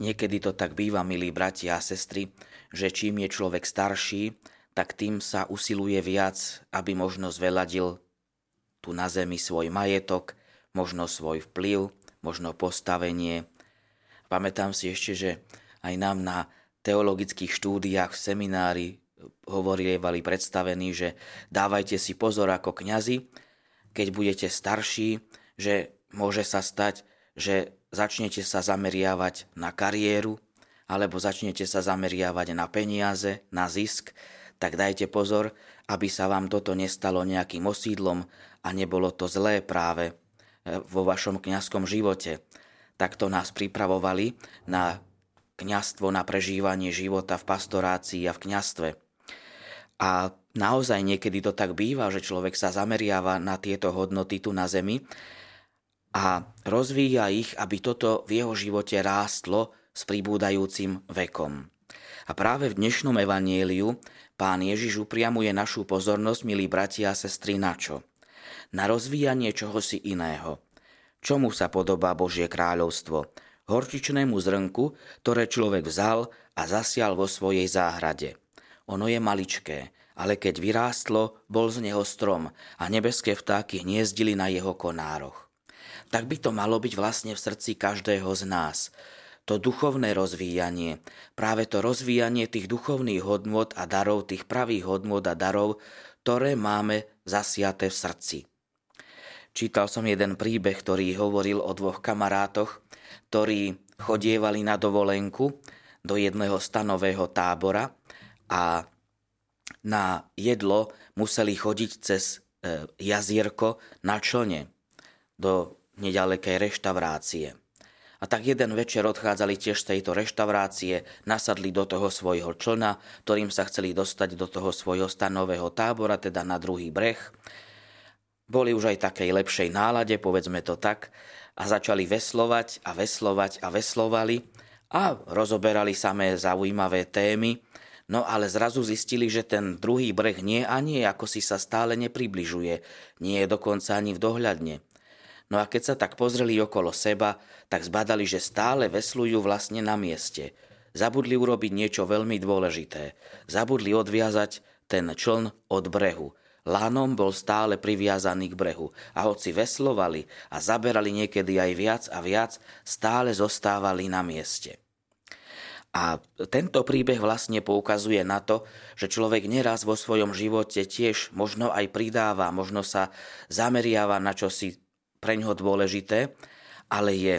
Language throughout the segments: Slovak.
Niekedy to tak býva, milí bratia a sestry, že čím je človek starší, tak tým sa usiluje viac, aby možno zveladil tu na zemi svoj majetok, možno svoj vplyv, možno postavenie. Pamätám si ešte, že aj nám na teologických štúdiách v seminári hovorili predstavení, že dávajte si pozor ako kňazi, keď budete starší, že môže sa stať, že začnete sa zameriavať na kariéru, alebo začnete sa zameriavať na peniaze, na zisk, tak dajte pozor, aby sa vám toto nestalo nejakým osídlom a nebolo to zlé práve e, vo vašom kňazskom živote. Takto nás pripravovali na kňastvo, na prežívanie života v pastorácii a v kňastve. A naozaj niekedy to tak býva, že človek sa zameriava na tieto hodnoty tu na zemi a rozvíja ich, aby toto v jeho živote rástlo s pribúdajúcim vekom. A práve v dnešnom evanieliu pán Ježiš upriamuje našu pozornosť, milí bratia a sestry, na čo? Na rozvíjanie čohosi iného. Čomu sa podobá Božie kráľovstvo? Horčičnému zrnku, ktoré človek vzal a zasial vo svojej záhrade. Ono je maličké, ale keď vyrástlo, bol z neho strom a nebeské vtáky hniezdili na jeho konároch tak by to malo byť vlastne v srdci každého z nás. To duchovné rozvíjanie, práve to rozvíjanie tých duchovných hodnôt a darov, tých pravých hodnôt a darov, ktoré máme zasiaté v srdci. Čítal som jeden príbeh, ktorý hovoril o dvoch kamarátoch, ktorí chodievali na dovolenku do jedného stanového tábora a na jedlo museli chodiť cez e, jazierko na člne do nedalekej reštaurácie. A tak jeden večer odchádzali tiež z tejto reštaurácie, nasadli do toho svojho člna, ktorým sa chceli dostať do toho svojho stanového tábora, teda na druhý breh. Boli už aj takej lepšej nálade, povedzme to tak, a začali veslovať a veslovať a veslovali a rozoberali samé zaujímavé témy, no ale zrazu zistili, že ten druhý breh nie a nie, ako si sa stále nepribližuje, nie je dokonca ani v dohľadne. No a keď sa tak pozreli okolo seba, tak zbadali, že stále veslujú vlastne na mieste. Zabudli urobiť niečo veľmi dôležité. Zabudli odviazať ten čln od brehu. Lánom bol stále priviazaný k brehu a hoci veslovali a zaberali niekedy aj viac a viac, stále zostávali na mieste. A tento príbeh vlastne poukazuje na to, že človek neraz vo svojom živote tiež možno aj pridáva, možno sa zameriava na čosi pre ňoho dôležité, ale je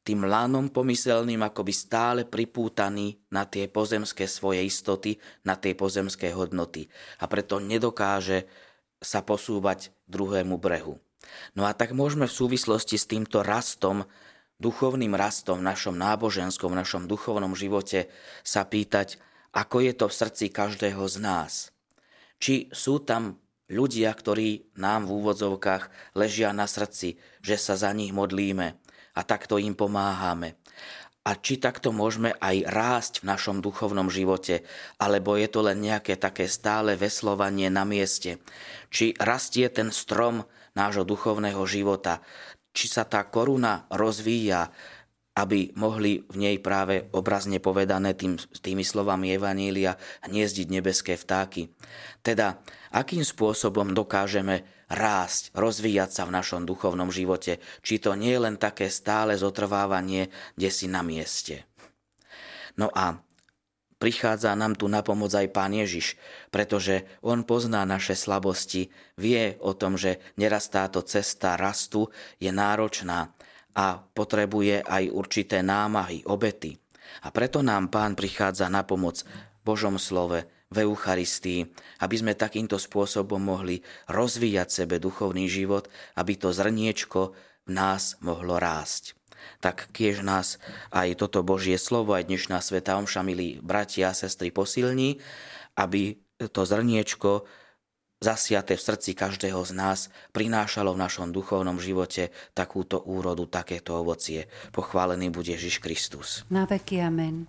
tým lánom pomyselným akoby stále pripútaný na tie pozemské svoje istoty, na tie pozemské hodnoty a preto nedokáže sa posúvať druhému brehu. No a tak môžeme v súvislosti s týmto rastom, duchovným rastom v našom náboženskom, v našom duchovnom živote sa pýtať, ako je to v srdci každého z nás. Či sú tam ľudia, ktorí nám v úvodzovkách ležia na srdci, že sa za nich modlíme a takto im pomáhame. A či takto môžeme aj rásť v našom duchovnom živote, alebo je to len nejaké také stále veslovanie na mieste. Či rastie ten strom nášho duchovného života, či sa tá koruna rozvíja, aby mohli v nej práve obrazne povedané tým, tými slovami Evanília hniezdiť nebeské vtáky. Teda, akým spôsobom dokážeme rásť, rozvíjať sa v našom duchovnom živote, či to nie je len také stále zotrvávanie, kde si na mieste. No a prichádza nám tu na pomoc aj Pán Ježiš, pretože On pozná naše slabosti, vie o tom, že neraz táto cesta rastu je náročná, a potrebuje aj určité námahy, obety. A preto nám Pán prichádza na pomoc v Božom slove, v Eucharistii, aby sme takýmto spôsobom mohli rozvíjať sebe duchovný život, aby to zrniečko v nás mohlo rásť. Tak kiež nás aj toto Božie slovo, aj dnešná Sveta Omša, milí bratia a sestry, posilní, aby to zrniečko zasiate v srdci každého z nás, prinášalo v našom duchovnom živote takúto úrodu, takéto ovocie. Pochválený bude Ježiš Kristus. Na veky amen.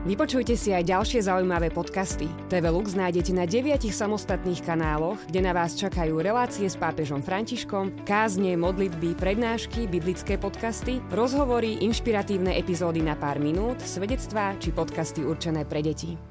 Vypočujte si aj ďalšie zaujímavé podcasty. TV Lux nájdete na deviatich samostatných kanáloch, kde na vás čakajú relácie s pápežom Františkom, kázne, modlitby, prednášky, biblické podcasty, rozhovory, inšpiratívne epizódy na pár minút, svedectvá či podcasty určené pre deti.